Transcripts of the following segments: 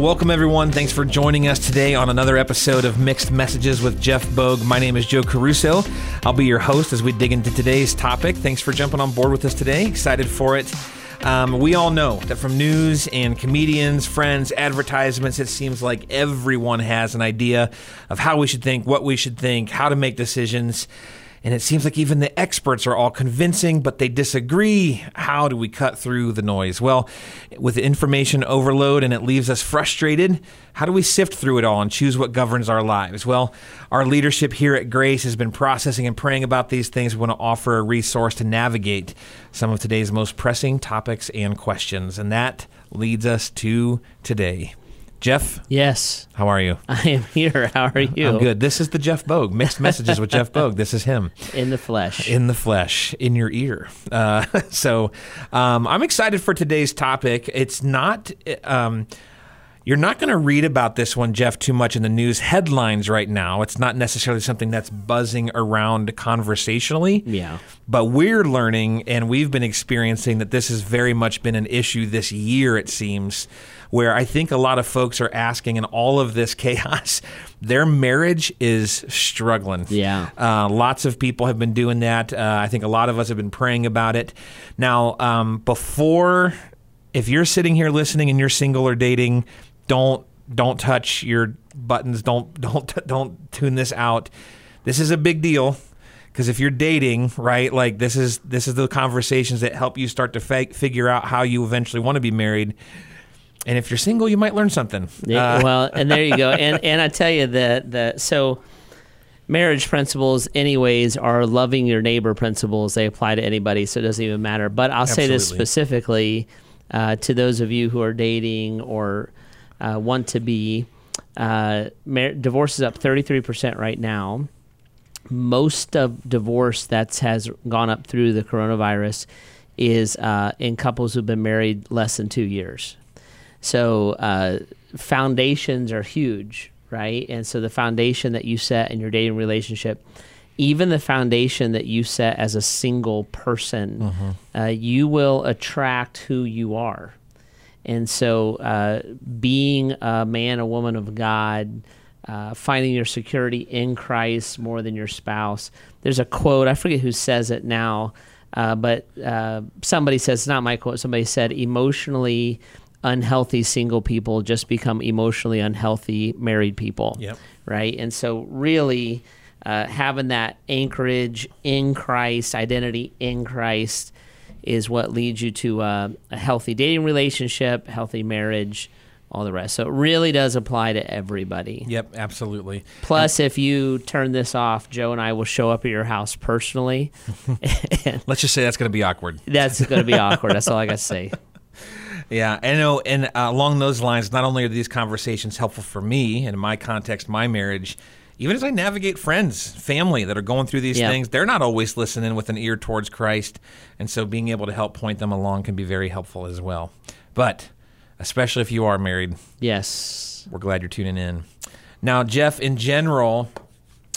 Well, welcome everyone. Thanks for joining us today on another episode of Mixed Messages with Jeff Bogue. My name is Joe Caruso. I'll be your host as we dig into today's topic. Thanks for jumping on board with us today. Excited for it. Um, we all know that from news and comedians, friends, advertisements, it seems like everyone has an idea of how we should think, what we should think, how to make decisions. And it seems like even the experts are all convincing, but they disagree. How do we cut through the noise? Well, with information overload and it leaves us frustrated, how do we sift through it all and choose what governs our lives? Well, our leadership here at Grace has been processing and praying about these things. We want to offer a resource to navigate some of today's most pressing topics and questions. And that leads us to today. Jeff? Yes. How are you? I am here. How are you? I'm good. This is the Jeff Bogue. Mixed messages with Jeff Bogue. This is him. In the flesh. In the flesh, in your ear. Uh, so um, I'm excited for today's topic. It's not. Um, you're not going to read about this one, Jeff, too much in the news headlines right now. It's not necessarily something that's buzzing around conversationally. Yeah. But we're learning and we've been experiencing that this has very much been an issue this year, it seems, where I think a lot of folks are asking in all of this chaos, their marriage is struggling. Yeah. Uh, lots of people have been doing that. Uh, I think a lot of us have been praying about it. Now, um, before, if you're sitting here listening and you're single or dating, don't don't touch your buttons. Don't don't don't tune this out. This is a big deal because if you're dating, right, like this is this is the conversations that help you start to fa- figure out how you eventually want to be married. And if you're single, you might learn something. Yeah, uh, well, and there you go. And and I tell you that the so marriage principles anyways are loving your neighbor principles they apply to anybody so it doesn't even matter but i'll Absolutely. say this specifically uh, to those of you who are dating or uh, want to be. Uh, mar- divorce is up 33% right now. Most of divorce that has gone up through the coronavirus is uh, in couples who've been married less than two years. So uh, foundations are huge, right? And so the foundation that you set in your dating relationship, even the foundation that you set as a single person, mm-hmm. uh, you will attract who you are. And so, uh, being a man, a woman of God, uh, finding your security in Christ more than your spouse. There's a quote, I forget who says it now, uh, but uh, somebody says, it's not my quote, somebody said, emotionally unhealthy single people just become emotionally unhealthy married people. Yep. Right. And so, really, uh, having that anchorage in Christ, identity in Christ, is what leads you to uh, a healthy dating relationship, healthy marriage, all the rest. So it really does apply to everybody. Yep, absolutely. Plus, and, if you turn this off, Joe and I will show up at your house personally. Let's just say that's going to be awkward. That's going to be awkward. That's all I got to say. Yeah, I know. And uh, along those lines, not only are these conversations helpful for me and in my context, my marriage, even as I navigate friends, family that are going through these yeah. things, they're not always listening with an ear towards Christ. And so being able to help point them along can be very helpful as well. But especially if you are married. Yes. We're glad you're tuning in. Now, Jeff, in general,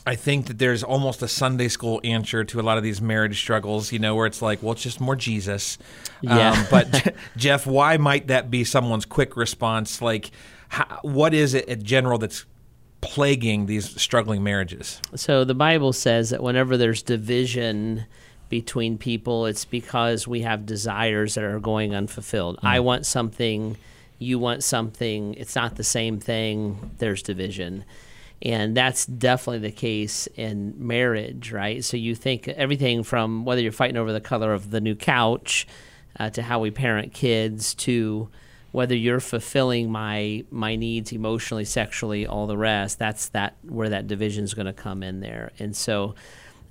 I think that there's almost a Sunday school answer to a lot of these marriage struggles, you know, where it's like, well, it's just more Jesus. Yeah. Um, but, Jeff, why might that be someone's quick response? Like, how, what is it in general that's plaguing these struggling marriages? So the Bible says that whenever there's division between people, it's because we have desires that are going unfulfilled. Mm. I want something, you want something, it's not the same thing, there's division. And that's definitely the case in marriage, right? So you think everything from whether you're fighting over the color of the new couch uh, to how we parent kids to whether you're fulfilling my my needs emotionally, sexually, all the rest. That's that where that division is going to come in there. And so,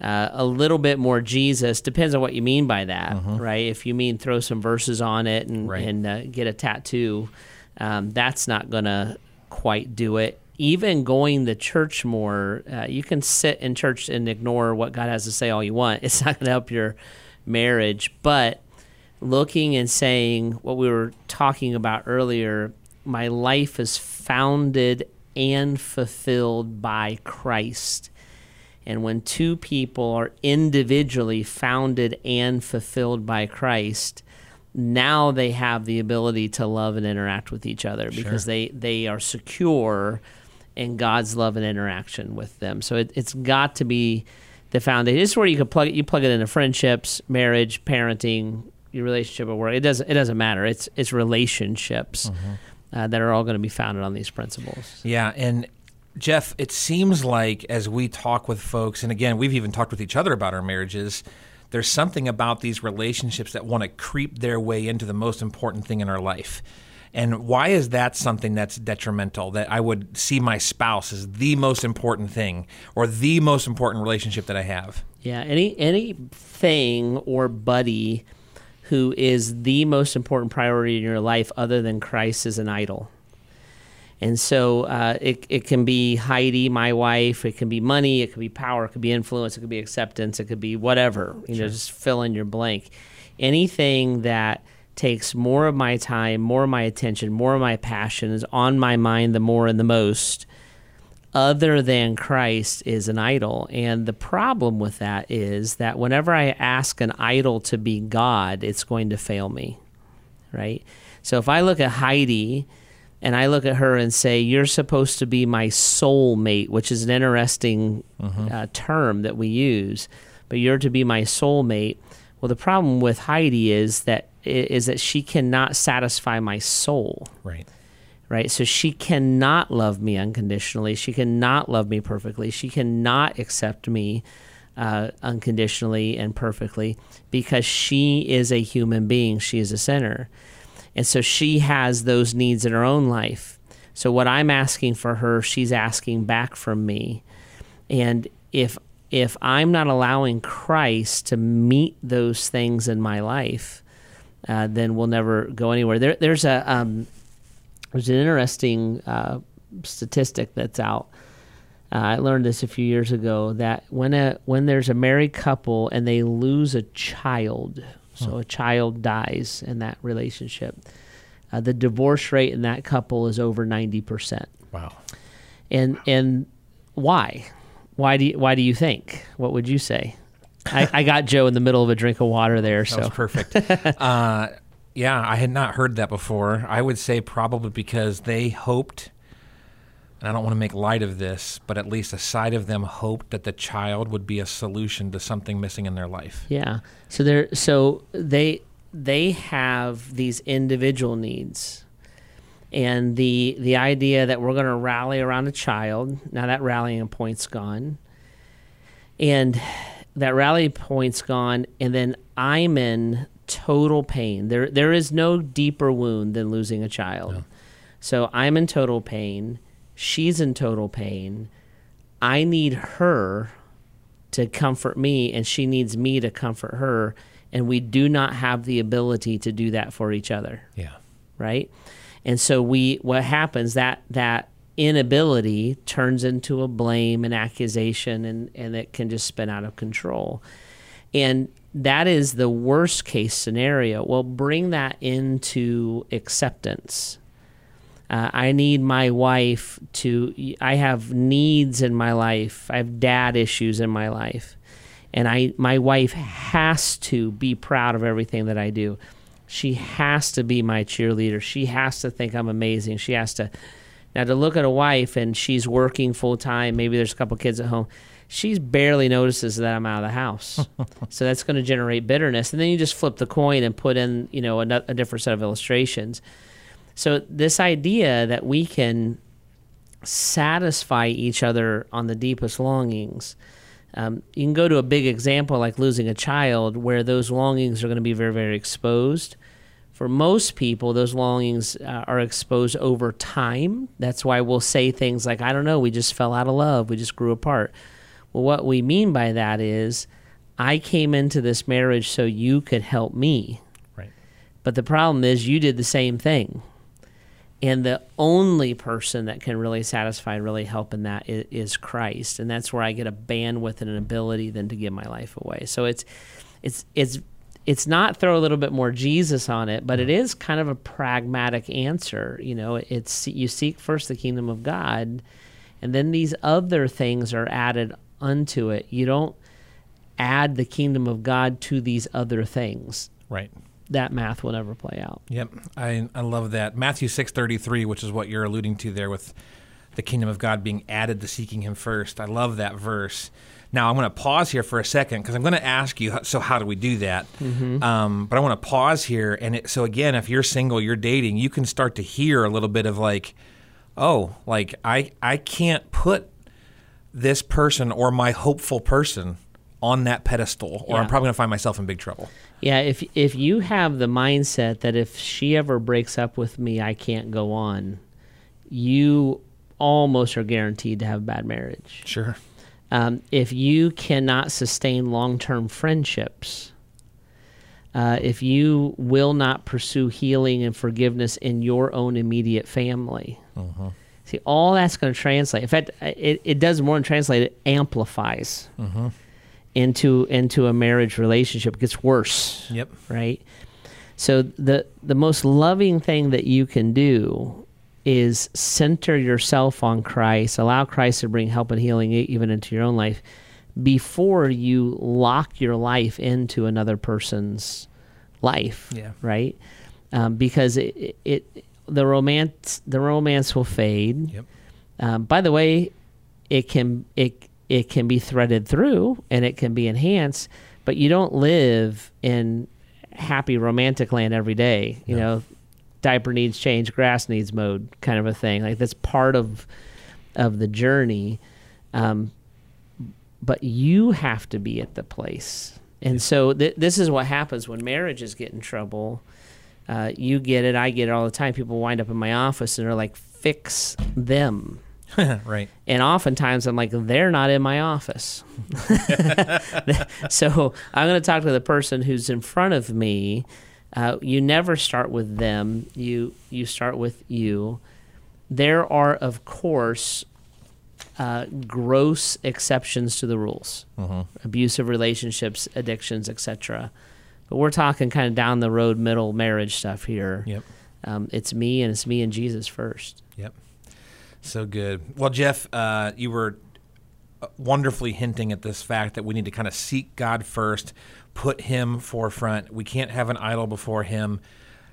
uh, a little bit more Jesus depends on what you mean by that, uh-huh. right? If you mean throw some verses on it and right. and uh, get a tattoo, um, that's not going to quite do it. Even going to church more, uh, you can sit in church and ignore what God has to say all you want. It's not going to help your marriage, but looking and saying what we were talking about earlier my life is founded and fulfilled by Christ. And when two people are individually founded and fulfilled by Christ, now they have the ability to love and interact with each other because sure. they they are secure in God's love and interaction with them. So it, has got to be the foundation. This is where you can plug it. You plug it into friendships, marriage, parenting, your relationship at work. It doesn't. It doesn't matter. It's it's relationships mm-hmm. uh, that are all going to be founded on these principles. Yeah, and Jeff, it seems like as we talk with folks, and again, we've even talked with each other about our marriages. There's something about these relationships that want to creep their way into the most important thing in our life. And why is that something that's detrimental? That I would see my spouse as the most important thing or the most important relationship that I have? Yeah, any anything or buddy who is the most important priority in your life other than Christ is an idol. And so uh, it, it can be Heidi, my wife. It can be money. It could be power. It could be influence. It could be acceptance. It could be whatever. You sure. know, just fill in your blank. Anything that takes more of my time, more of my attention, more of my passion is on my mind the more and the most other than Christ is an idol. And the problem with that is that whenever I ask an idol to be God, it's going to fail me, right? So if I look at Heidi and I look at her and say, You're supposed to be my soul mate, which is an interesting mm-hmm. uh, term that we use, but you're to be my soul mate. Well, the problem with Heidi is that is that she cannot satisfy my soul. Right right? So she cannot love me unconditionally. She cannot love me perfectly. She cannot accept me uh, unconditionally and perfectly because she is a human being. She is a sinner. And so she has those needs in her own life. So what I'm asking for her, she's asking back from me. And if if I'm not allowing Christ to meet those things in my life, uh, then we'll never go anywhere. There, there's a um, there's an interesting uh, statistic that's out. Uh, I learned this a few years ago that when a when there's a married couple and they lose a child, so huh. a child dies in that relationship, uh, the divorce rate in that couple is over ninety percent. Wow. And and why? Why do you, why do you think? What would you say? I, I, got Joe in the middle of a drink of water there. That so perfect. Uh, yeah, I had not heard that before. I would say probably because they hoped, and I don't want to make light of this, but at least a side of them hoped that the child would be a solution to something missing in their life. Yeah. So they so they they have these individual needs. And the the idea that we're going to rally around a child, now that rallying point's gone. And that rally point's gone and then I'm in total pain. There there is no deeper wound than losing a child. No. So I'm in total pain. She's in total pain. I need her to comfort me and she needs me to comfort her and we do not have the ability to do that for each other. Yeah. Right? And so we what happens that that inability turns into a blame and accusation and and it can just spin out of control. And that is the worst case scenario. Well, bring that into acceptance. Uh, I need my wife to, I have needs in my life. I have dad issues in my life. And I, my wife has to be proud of everything that I do. She has to be my cheerleader. She has to think I'm amazing. She has to. Now, to look at a wife and she's working full time, maybe there's a couple kids at home she barely notices that I'm out of the house. so that's going to generate bitterness. And then you just flip the coin and put in, you know, a, a, different set of illustrations. So this idea that we can satisfy each other on the deepest longings. Um, you can go to a big example like losing a child where those longings are going to be very, very exposed. For most people, those longings uh, are exposed over time. That's why we'll say things like, I don't know, we just fell out of love, we just grew apart well, what we mean by that is I came into this marriage so you could help me. Right. But the problem is you did the same thing. And the only person that can really satisfy and really help in that is, is Christ. And that's where I get a bandwidth and an ability then to give my life away. So it's it's it's it's not throw a little bit more Jesus on it, but it mm-hmm. is kind of a pragmatic answer. You know, it's you seek first the kingdom of God, and then these other things are added unto it. You don't add the kingdom of God to these other things. Right. that math will never play out. Yep, I I love that Matthew six thirty three, which is what you're alluding to there with the kingdom of God being added to seeking Him first. I love that verse. Now I'm going to pause here for a second because I'm going to ask you. So how do we do that? Mm-hmm. Um, but I want to pause here, and it, so again, if you're single, you're dating, you can start to hear a little bit of like, oh, like I I can't put this person or my hopeful person on that pedestal, or yeah. I'm probably going to find myself in big trouble. Yeah, if if you have the mindset that if she ever breaks up with me, I can't go on, you almost are guaranteed to have a bad marriage. Sure. Um, if you cannot sustain long term friendships, uh, if you will not pursue healing and forgiveness in your own immediate family, uh-huh. see, all that's going to translate. In fact, it, it does more than translate, it amplifies uh-huh. into, into a marriage relationship. It gets worse. Yep. Right? So, the, the most loving thing that you can do is center yourself on Christ, allow Christ to bring help and healing even into your own life before you lock your life into another person's life. Yeah. Right. Um, because it, it, the romance the romance will fade. Yep. Um, by the way, it can it it can be threaded through and it can be enhanced, but you don't live in happy romantic land every day. You no. know, diaper needs change, grass needs mowed, kind of a thing. Like that's part of of the journey. Um, but you have to be at the place. And so th- this is what happens when marriages get in trouble. Uh, you get it, I get it all the time. People wind up in my office and they're like, "Fix them." right. And oftentimes I'm like, they're not in my office. so I'm going to talk to the person who's in front of me uh, you never start with them. You you start with you. There are, of course, uh, gross exceptions to the rules, uh-huh. abusive relationships, addictions, etc. But we're talking kind of down the road, middle marriage stuff here. Yep. Um, it's me and it's me and Jesus first. Yep. So good. Well, Jeff, uh, you were wonderfully hinting at this fact that we need to kind of seek God first put him forefront. We can't have an idol before him.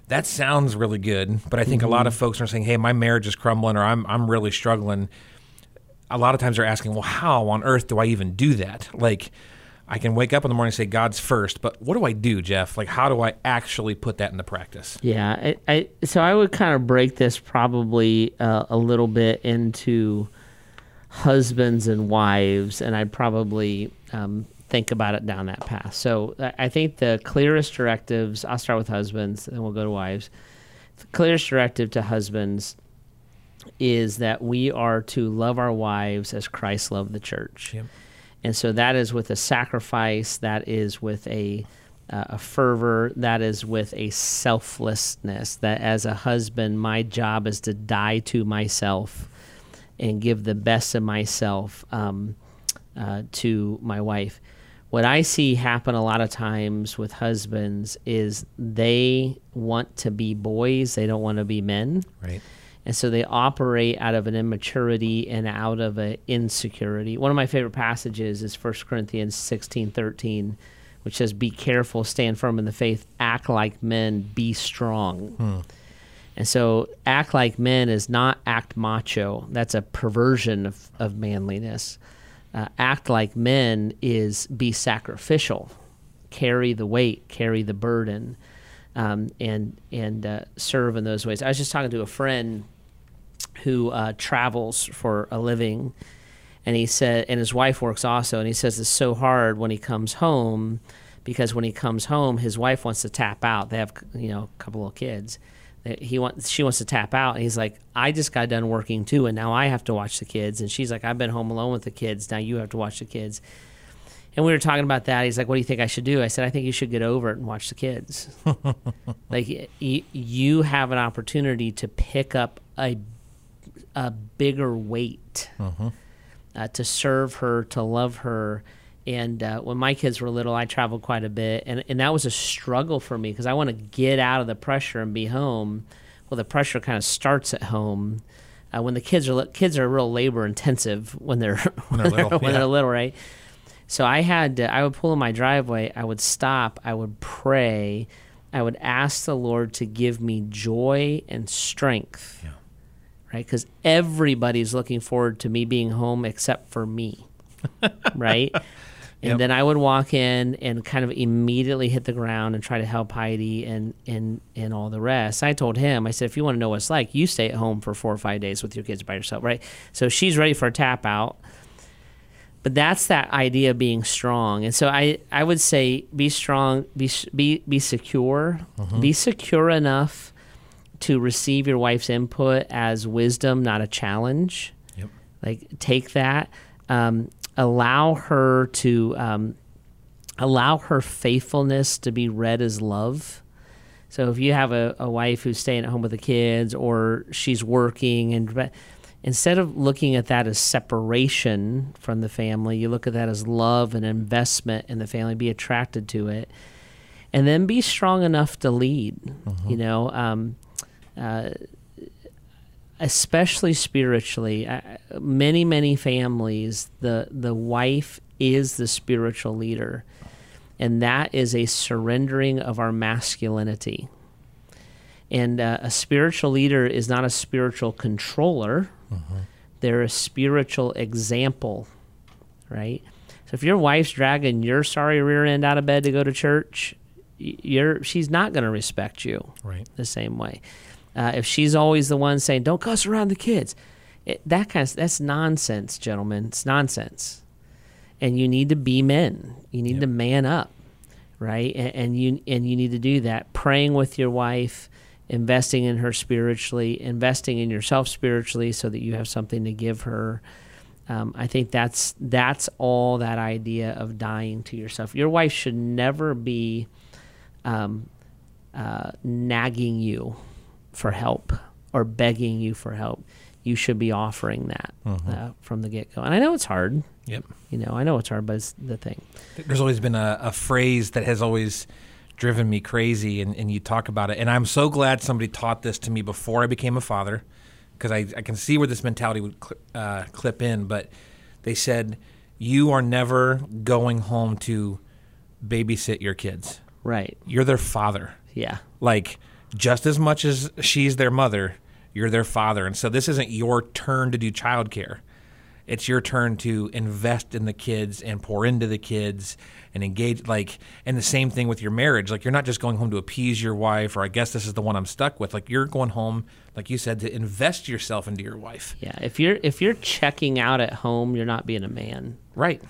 That sounds really good, but I think mm-hmm. a lot of mm-hmm. folks are saying, "Hey, my marriage is crumbling, or I'm I'm really struggling." A lot of times they're asking, "Well, how on earth do I even do that?" Like, I can wake up in the morning and say God's first, but what do I do, Jeff? Like, how do I actually put that into practice? Yeah, I, I so I would kind of break this probably uh, a little bit into husbands and wives, and I'd probably um, think about it down that path. So I think the clearest directives, I'll start with husbands, and we'll go to wives. The clearest directive to husbands is that we are to love our wives as Christ loved the church. Yep. And so that is with a sacrifice, that is with a uh, a fervor, that is with a selflessness. That as a husband, my job is to die to myself and give the best of myself um, uh, to my wife what I see happen a lot of times with husbands is they want to be boys, they don't want to be men. Right. And so they operate out of an immaturity and out of an insecurity. One of my favorite passages is 1 Corinthians 16 13, which says, Be careful, stand firm in the faith, act like men, be strong. Hmm. And so, act like men is not act macho. That's a perversion of, of manliness uh, act like men is be sacrificial, carry the weight, carry the burden, um, and and uh, serve in those ways. I was just talking to a friend who uh, travels for a living, and he said, and his wife works also, and he says it's so hard when he comes home because when he comes home, his wife wants to tap out. They have you know a couple of kids he wants she wants to tap out. And he's like i just got done working too and now i have to watch the kids. And she's like i've been home alone with the kids. Now you have to watch the kids. And we were talking about that. He's like what do you think i should do? I said i think you should get over it and watch the kids. Like y- you have an opportunity to pick up a, a bigger weight uh-huh. uh, to serve her to love her and uh, when my kids were little, I traveled quite a bit, and, and that was a struggle for me because I want to get out of the pressure and be home. Well, the pressure kind of starts at home. Uh, when the kids are kids are real labor intensive when they're when, they're, little, when yeah. they're little, right? So I had to, I would pull in my driveway, I would stop, I would pray, I would ask the Lord to give me joy and strength. Yeah. Right? Because everybody's looking forward to me being home except for me. right? And yep. then I would walk in and kind of immediately hit the ground and try to help Heidi and, and, and all the rest. I told him, I said, if you want to know what it's like, you stay at home for four or five days with your kids by yourself, right? So she's ready for a tap out. But that's that idea of being strong. And so I, I would say be strong, be, be, be secure, mm-hmm. be secure enough to receive your wife's input as wisdom, not a challenge. Yep. Like take that. Um, allow her to um, allow her faithfulness to be read as love. So if you have a, a wife who's staying at home with the kids or she's working and instead of looking at that as separation from the family, you look at that as love and investment in the family, be attracted to it, and then be strong enough to lead. Mm-hmm. You know, um, uh, especially spiritually, uh, many many families the the wife is the spiritual leader, and that is a surrendering of our masculinity. And uh, a spiritual leader is not a spiritual controller; mm-hmm. they're a spiritual example, right? So if your wife's dragging your sorry rear end out of bed to go to church, you're she's not going to respect you right the same way. Uh, if she's always the one saying, "Don't cuss around the kids," it, that kind of that's nonsense, gentlemen. It's nonsense, and you need to be men. You need yep. to man up, right? And, and you and you need to do that. Praying with your wife, investing in her spiritually, investing in yourself spiritually, so that you have something to give her. Um, I think that's that's all that idea of dying to yourself. Your wife should never be um, uh, nagging you for help or begging you for help, you should be offering that mm-hmm. uh, from the get go. And I know it's hard. Yep. You know, I know it's hard, but it's the thing. There's always been a, a phrase that has always driven me crazy, and, and you talk about it. And I'm so glad somebody taught this to me before I became a father, because I, I can see where this mentality would cl- uh, clip in. But they said, You are never going home to babysit your kids. Right. You're their father. Yeah. Like, just as much as she's their mother, you're their father. And so this isn't your turn to do childcare. It's your turn to invest in the kids and pour into the kids and engage like and the same thing with your marriage. Like you're not just going home to appease your wife or I guess this is the one I'm stuck with. Like you're going home like you said to invest yourself into your wife. Yeah, if you're if you're checking out at home, you're not being a man. Right.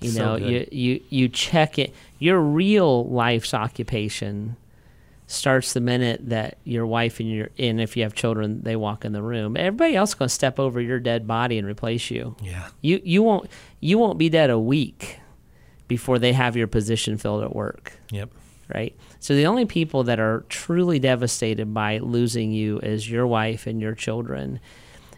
You so know, good. you you you check it your real life's occupation starts the minute that your wife and your and if you have children they walk in the room. Everybody else is going to step over your dead body and replace you. Yeah. You you won't you won't be dead a week before they have your position filled at work. Yep. Right? So the only people that are truly devastated by losing you is your wife and your children.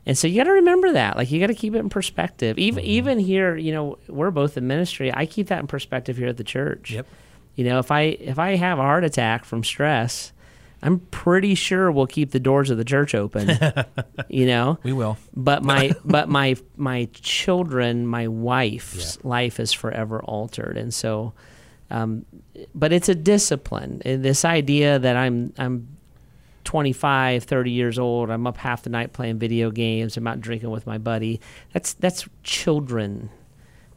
And so you got to remember that. Like you got to keep it in perspective. Even mm-hmm. even here you know we're both in ministry. I keep that in perspective here at the church. Yep you know, if I if I have a heart attack from stress, I'm pretty sure we'll keep the doors of the church open. you know, we will. But my but my my children, my wife's yeah. life is forever altered, and so. Um, but it's a discipline. And this idea that I'm I'm 25, 30 years old, I'm up half the night playing video games, I'm out drinking with my buddy. That's that's children.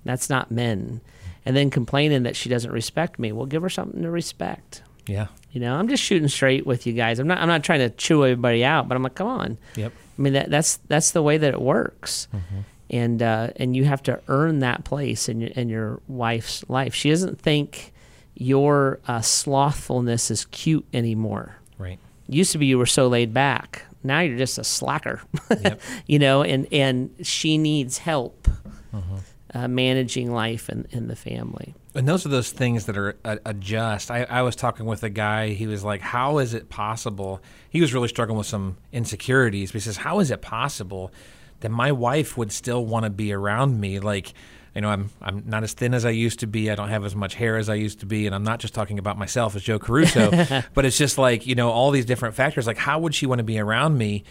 That's not men and then complaining that she doesn't respect me. Well, give her something to respect. Yeah. You know, I'm just shooting straight with you guys. I'm not. I'm not trying to chew everybody out, but I'm like, come on. Yep. I mean, that, that's that's the way that it works, mm-hmm. and uh, and you have to earn that place in your in your wife's life. She doesn't think your uh, slothfulness is cute anymore. Right. Used to be you were so laid back. Now you're just a slacker. Yep. you know, and and she needs help. Mm-hmm uh, managing life in, in the family. And those are those things that are uh, adjust. I, I was talking with a guy. He was like, "How is it possible?" He was really struggling with some insecurities. But he says, "How is it possible that my wife would still want to be around me? Like, you know, I'm I'm not as thin as I used to be. I don't have as much hair as I used to be, and I'm not just talking about myself as Joe Caruso, but it's just like you know all these different factors. Like, how would she want to be around me?"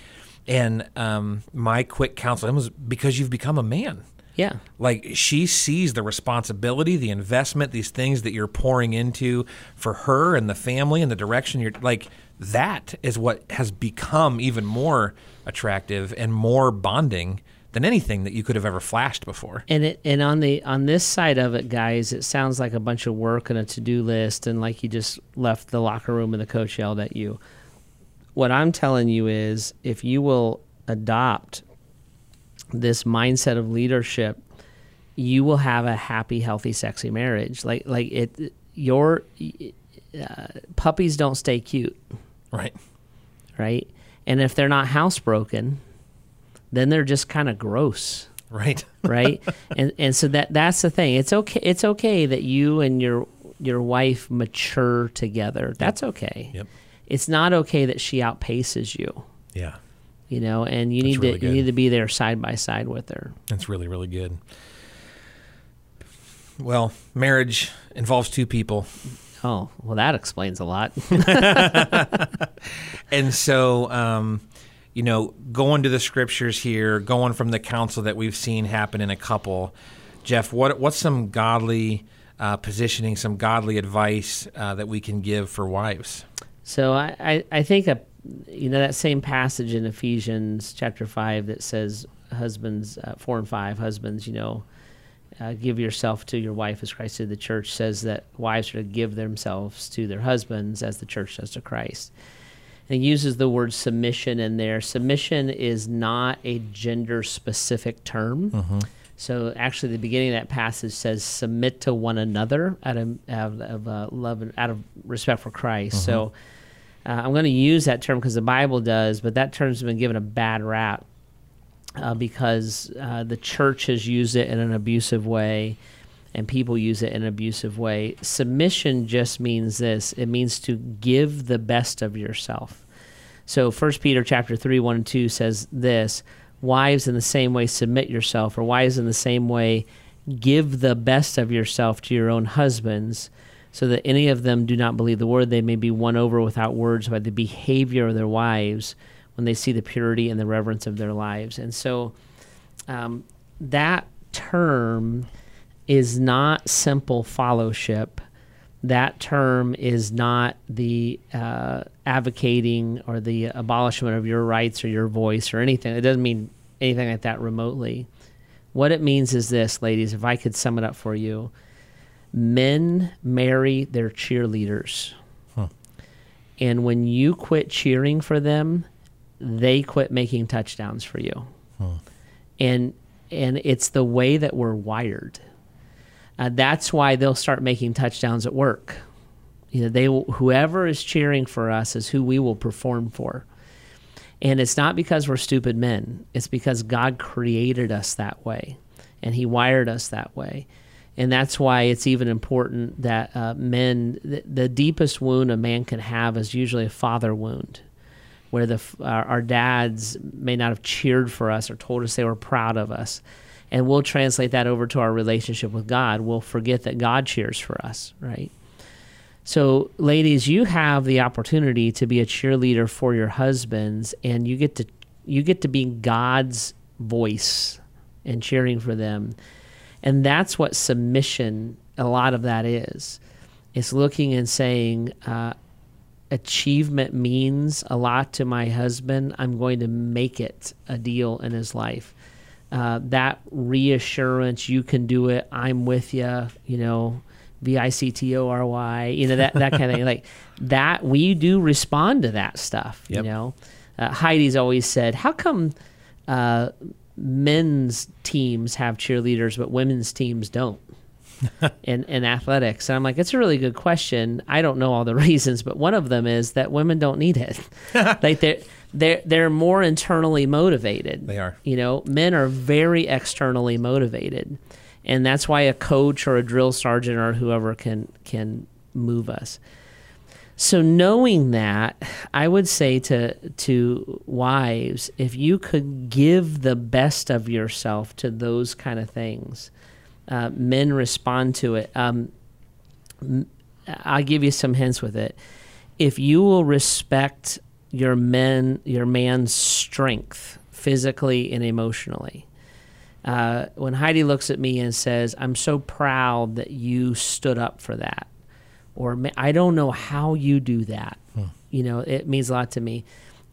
And um, my quick counsel was because you've become a man Yeah. Like she sees the responsibility, the investment, these things that you're pouring into for her and the family and the direction you're like that is what has become even more attractive and more bonding than anything that you could have ever flashed before. And it and on the on this side of it, guys, it sounds like a bunch of work and a to do list, and like you just left the locker room and the coach yelled at you. What I'm telling you is, if you will adopt this mindset of leadership, you will have a happy, healthy, sexy marriage. Like like it, your uh, puppies don't stay cute, right? Right, and if they're not housebroken, then they're just kind of gross. Right. right. And and so that that's the thing. It's okay. It's okay that you and your your wife mature together. That's okay. Yep. It's not okay that she outpaces you. Yeah. You know, and you That's need really to good. you need to be there side by side with her. That's really really good. Well, marriage involves two people. Oh, well, that explains a lot. and so, um, you know, going to the scriptures here, going from the counsel that we've seen happen in a couple, Jeff, what what's some godly uh, positioning, some godly advice uh, that we can give for wives? So I, I, I think a you know that same passage in Ephesians chapter five that says husbands uh, four and five husbands you know uh, give yourself to your wife as Christ did the church says that wives are to give themselves to their husbands as the church does to Christ and he uses the word submission in there. Submission is not a gender specific term. Mm-hmm. So actually, the beginning of that passage says, "Submit to one another out of, out of uh, love and out of respect for Christ." Mm-hmm. So uh, I'm going to use that term because the Bible does, but that term's been given a bad rap uh, because uh, the church has used it in an abusive way and people use it in an abusive way. Submission just means this it means to give the best of yourself. So 1 Peter chapter 3, 1 and 2 says this Wives, in the same way, submit yourself, or wives, in the same way, give the best of yourself to your own husbands, so that any of them do not believe the word, they may be won over without words by the behavior of their wives when they see the purity and the reverence of their lives. And so um, that term is not simple fellowship. That term is not the uh, advocating or the abolishment of your rights or your voice or anything. It doesn't mean anything like that remotely. What it means is this, ladies, if I could sum it up for you men marry their cheerleaders. Huh. And when you quit cheering for them, they quit making touchdowns for you. Huh. And and it's the way that we're wired. Uh, that's why they'll start making touchdowns at work. You know, they whoever is cheering for us is who we will perform for. And it's not because we're stupid men. It's because God created us that way, and He wired us that way. And that's why it's even important that uh, men, the, the, deepest wound a man can have is usually a father wound, where the our, our dads may not have cheered for us or told us they were proud of us and we'll translate that over to our relationship with God. We'll forget that God cheers for us, right? So, ladies, you have the opportunity to be a cheerleader for your husbands, and you get to you get to be God's voice and cheering for them, and that's what submission. A lot of that is, it's looking and saying, uh, achievement means a lot to my husband. I'm going to make it a deal in his life uh, that reassurance, you can do it. I'm with you. You know, V I C T O R Y. You know that that kind of thing. Like that, we do respond to that stuff. Yep. You know, uh, Heidi's always said, "How come?" Uh, men's teams have cheerleaders, but women's teams don't. in, in athletics. And I'm like, it's a really good question. I don't know all the reasons, but one of them is that women don't need it. like they're they're they're more internally motivated. They are. You know, men are very externally motivated, and that's why a coach or a drill sergeant or whoever can can move us. So knowing that, I would say to to wives, if you could give the best of yourself to those kind of things, uh, men respond to it. Um, I'll give you some hints with it. If you will respect your men your man's strength physically and emotionally uh, when Heidi looks at me and says, "I'm so proud that you stood up for that," or "I don't know how you do that," hmm. you know, it means a lot to me.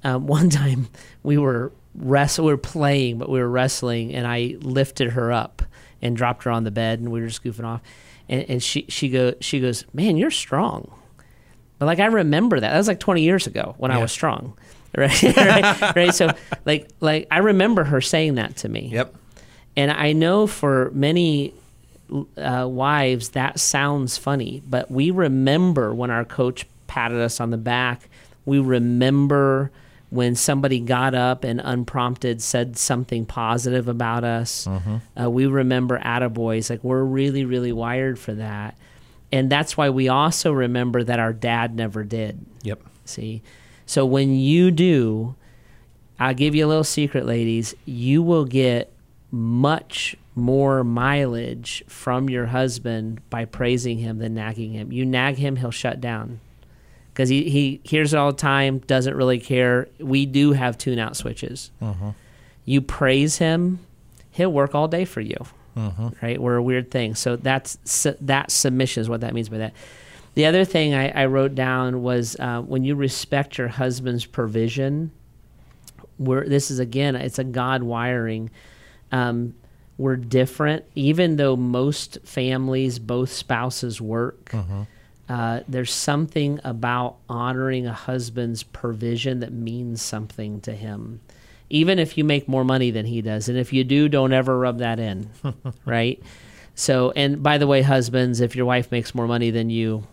Um, one time we were wrestle, we were playing, but we were wrestling, and I lifted her up and dropped her on the bed, and we were just goofing off, and, and she she go she goes, "Man, you're strong," but like I remember that that was like 20 years ago when yeah. I was strong. Right, right, right. So, like, like I remember her saying that to me. Yep and I know for many uh, wives that sounds funny, but we remember when our coach patted us on the back. We remember when somebody got up and unprompted said something positive about us. Mm-hmm. Uh, we remember attaboys. Like we're really, really wired for that. And that's why we also remember that our dad never did. Yep. See? So when you do, I'll give you a little secret, ladies. You will get much more mileage from your husband by praising him than nagging him. You nag him, he'll shut down because he, he hears it all the time, doesn't really care. We do have tune out switches. Uh-huh. You praise him, he'll work all day for you. Uh-huh. Right? We're a weird thing. So that's that submission is what that means by that. The other thing I, I wrote down was uh, when you respect your husband's provision. We're, this is again, it's a God wiring um, we're different, even though most families, both spouses work. Uh-huh. Uh, there's something about honoring a husband's provision that means something to him, even if you make more money than he does. And if you do, don't ever rub that in, right? So, and by the way, husbands, if your wife makes more money than you,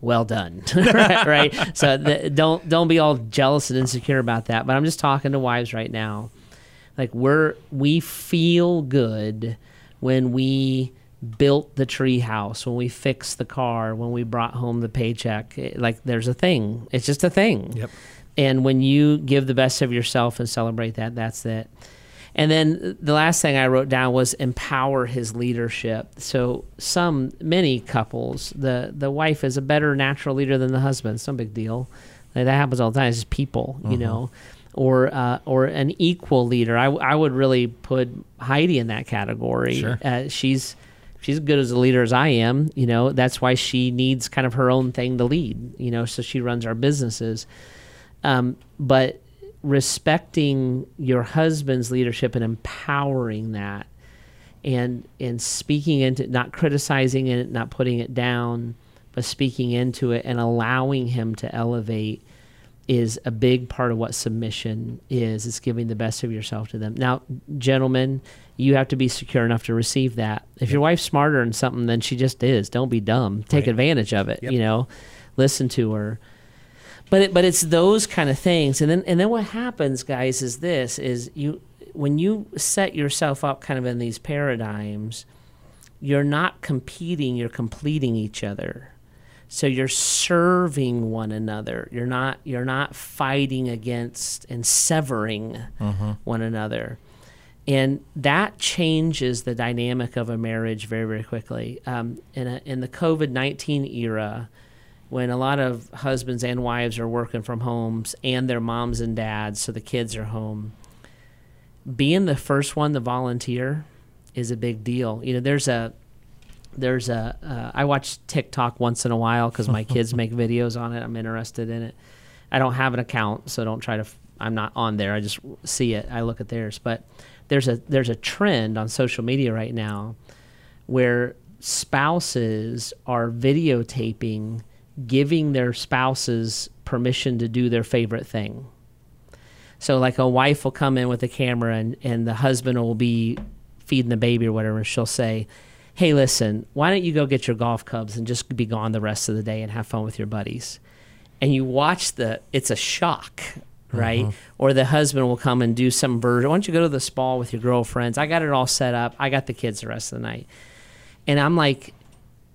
well done, right, right? So the, don't don't be all jealous and insecure about that. But I'm just talking to wives right now like we're we feel good when we built the tree house, when we fixed the car, when we brought home the paycheck. It, like there's a thing. It's just a thing. Yep. And when you give the best of yourself and celebrate that, that's it. And then the last thing I wrote down was empower his leadership. So some many couples, the the wife is a better natural leader than the husband. It's no big deal. Like that happens all the time. It's just people, you uh-huh. know or uh, or an equal leader. I, I would really put Heidi in that category. Sure. Uh, she's she's as good as a leader as I am. You know, that's why she needs kind of her own thing to lead. You know, so she runs our businesses. Um, but respecting your husband's leadership and empowering that, and and speaking into not criticizing it, not putting it down, but speaking into it and allowing him to elevate is a big part of what submission is. It's giving the best of yourself to them. Now, gentlemen, you have to be secure enough to receive that. If your wife's smarter in something than she just is, don't be dumb. Take right. advantage of it. Yep. You know, listen to her. But it, but it's those kind of things, and then and then what happens, guys, is this: is you when you set yourself up kind of in these paradigms, you're not competing; you're completing each other so you're serving one another. You're not you're not fighting against and severing uh-huh. one another. And that changes the dynamic of a marriage very very quickly. Um, in, a, in the covid-19 era when a lot of husbands and wives are working from homes and their moms and dads so the kids are home being the first one to volunteer is a big deal. You know there's a there's a uh, I watch TikTok once in a while because my kids make videos on it. I'm interested in it. I don't have an account, so don't try to. F- I'm not on there. I just see it. I look at theirs, but there's a there's a trend on social media right now where spouses are videotaping giving their spouses permission to do their favorite thing. So like a wife will come in with a camera and, and the husband will be feeding the baby or whatever. She'll say, hey, listen, why don't you go get your golf clubs and just be gone the rest of the day and have fun with your buddies? And you watch the, it's a shock, right? Uh-huh. Or the husband will come and do some version. Why don't you go to the spa with your girlfriends? I got it all set up. I got the kids the rest of the night. And I'm like,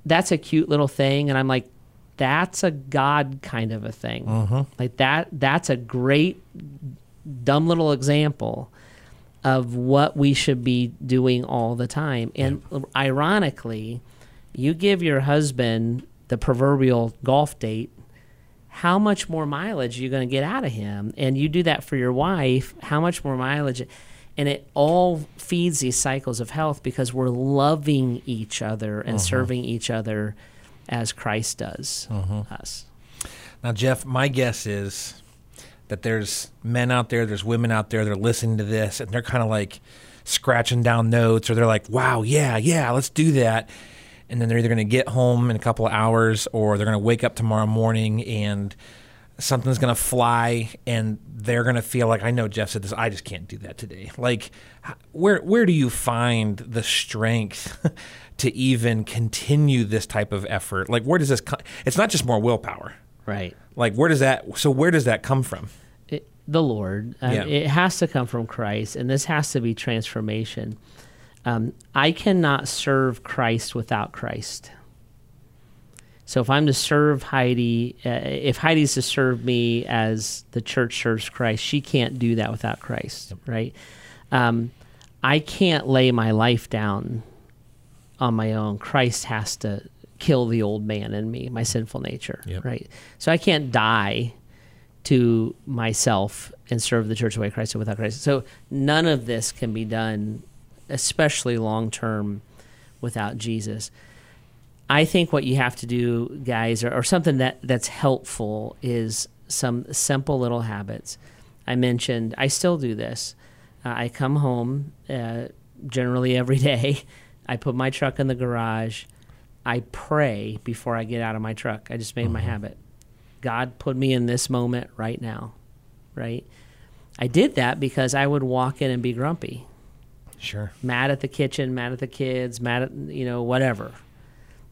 that's a cute little thing. And I'm like, that's a God kind of a thing. Uh-huh. Like that, that's a great, dumb little example of what we should be doing all the time. And ironically, you give your husband the proverbial golf date, how much more mileage are you going to get out of him? And you do that for your wife, how much more mileage? and it all feeds these cycles of health because we're loving each other and uh-huh. serving each other as Christ does uh-huh. us. Now, Jeff, my guess is that there's men out there, there's women out there they're listening to this, and they're kind of like scratching down notes, or they're like, "Wow, yeah, yeah, let's do that." And then they're either going to get home in a couple of hours, or they're going to wake up tomorrow morning and something's going to fly and they're going to feel like I know Jeff said this I just can't do that today. Like where where do you find the strength to even continue this type of effort? Like where does this come? It's not just more willpower. Right. Like where does that so where does that come from? It, the Lord. Um, yeah. It has to come from Christ and this has to be transformation. Um, I cannot serve Christ without Christ. So if I'm to serve Heidi, uh, if Heidi's to serve me as the church serves Christ, she can't do that without Christ, yep. right? Um, I can't lay my life down on my own. Christ has to kill the old man in me, my sinful nature, yep. right? So I can't die to myself and serve the church the way Christ without Christ. So none of this can be done, especially long term, without Jesus. I think what you have to do, guys, or, or something that, that's helpful is some simple little habits. I mentioned I still do this. Uh, I come home uh, generally every day. I put my truck in the garage. I pray before I get out of my truck. I just made mm-hmm. my habit. God put me in this moment right now, right? I did that because I would walk in and be grumpy. Sure. Mad at the kitchen, mad at the kids, mad at, you know, whatever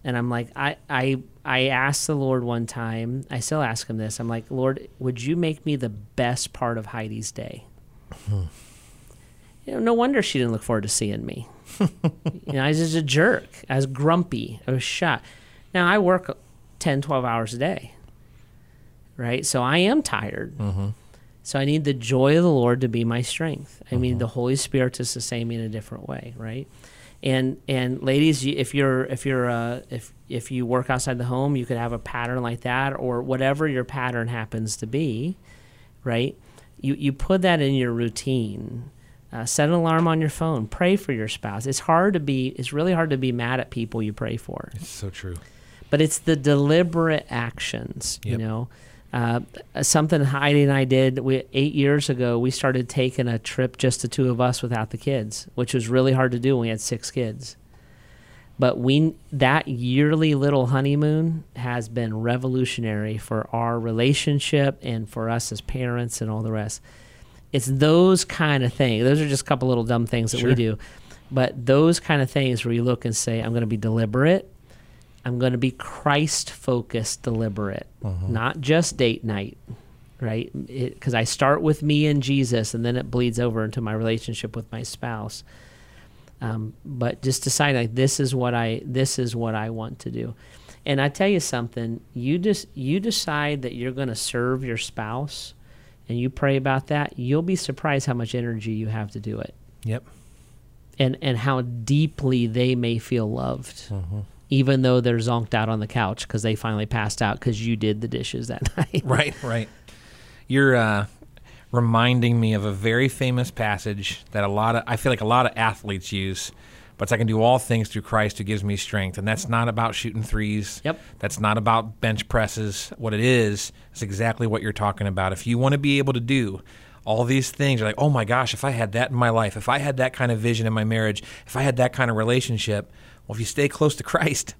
and I'm like, I, I, I asked the Lord one time, I still ask him this. I'm like, Lord, would you make me the best part of Heidi's day? Hmm. You know, no wonder she didn't look forward to seeing me. you know, I was just a jerk. I was grumpy. I was shot. Now I work 10, 12 hours a day, right? So I am tired. Mm-hmm. So I need the joy of the Lord to be my strength. I mm-hmm. mean, the Holy Spirit to sustain me in a different way, right? and and ladies if you're if you're uh, if if you work outside the home you could have a pattern like that or whatever your pattern happens to be right you you put that in your routine uh, set an alarm on your phone pray for your spouse it's hard to be it's really hard to be mad at people you pray for it's so true but it's the deliberate actions yep. you know uh, something Heidi and I did we, eight years ago. We started taking a trip just the two of us without the kids, which was really hard to do when we had six kids. But we that yearly little honeymoon has been revolutionary for our relationship and for us as parents and all the rest. It's those kind of things. Those are just a couple little dumb things that sure. we do. But those kind of things where you look and say, I'm going to be deliberate I'm going to be Christ focused, deliberate, uh-huh. not just date night, right? Because I start with me and Jesus, and then it bleeds over into my relationship with my spouse. Um, but just decide like this is what I this is what I want to do. And I tell you something, you just you decide that you're going to serve your spouse, and you pray about that. You'll be surprised how much energy you have to do it. Yep. And and how deeply they may feel loved. Uh-huh even though they're zonked out on the couch because they finally passed out because you did the dishes that night. right, right. You're uh, reminding me of a very famous passage that a lot of I feel like a lot of athletes use. But I can do all things through Christ who gives me strength, and that's not about shooting threes. Yep. That's not about bench presses. What it is is exactly what you're talking about. If you want to be able to do all these things, you're like, oh my gosh, if I had that in my life, if I had that kind of vision in my marriage, if I had that kind of relationship, well, if you stay close to Christ,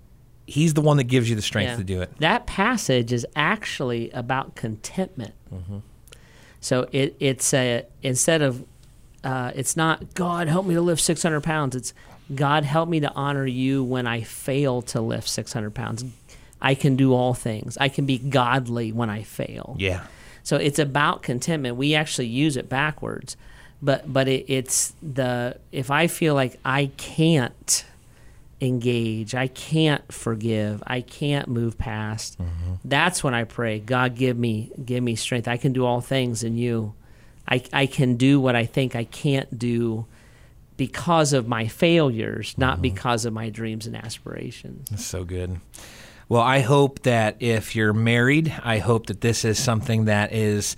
He's the one that gives you the strength yeah. to do it. That passage is actually about contentment. Mm-hmm. So it, it's a instead of uh, it's not God help me to lift 600 pounds. It's God help me to honor you when I fail to lift 600 pounds. I can do all things. I can be godly when I fail. Yeah. So it's about contentment. We actually use it backwards, but but it, it's the if I feel like I can't engage. I can't forgive. I can't move past. Mm-hmm. That's when I pray, God give me give me strength. I can do all things in you. I I can do what I think I can't do because of my failures, not mm-hmm. because of my dreams and aspirations. That's so good. Well, I hope that if you're married, I hope that this is something that is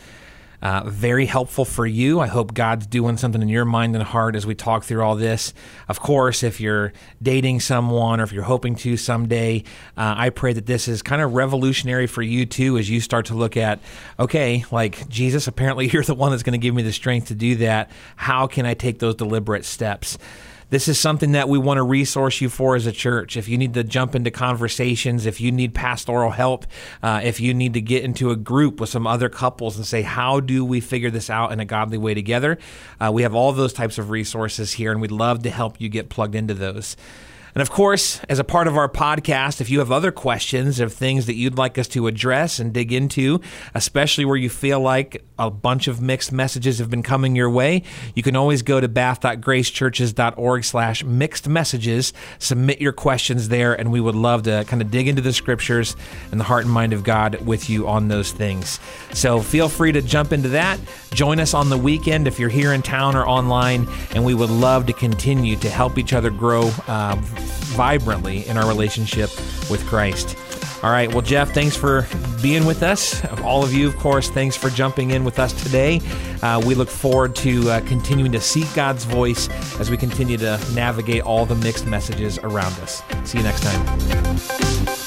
uh, very helpful for you. I hope God's doing something in your mind and heart as we talk through all this. Of course, if you're dating someone or if you're hoping to someday, uh, I pray that this is kind of revolutionary for you too as you start to look at, okay, like Jesus, apparently you're the one that's going to give me the strength to do that. How can I take those deliberate steps? This is something that we want to resource you for as a church. If you need to jump into conversations, if you need pastoral help, uh, if you need to get into a group with some other couples and say, how do we figure this out in a godly way together? Uh, we have all those types of resources here, and we'd love to help you get plugged into those. And of course, as a part of our podcast, if you have other questions of things that you'd like us to address and dig into, especially where you feel like a bunch of mixed messages have been coming your way, you can always go to bath.gracechurches.org slash mixed messages, submit your questions there, and we would love to kind of dig into the scriptures and the heart and mind of God with you on those things. So feel free to jump into that. Join us on the weekend if you're here in town or online, and we would love to continue to help each other grow uh, vibrantly in our relationship with Christ. All right. Well, Jeff, thanks for being with us. All of you, of course, thanks for jumping in with us today. Uh, we look forward to uh, continuing to seek God's voice as we continue to navigate all the mixed messages around us. See you next time.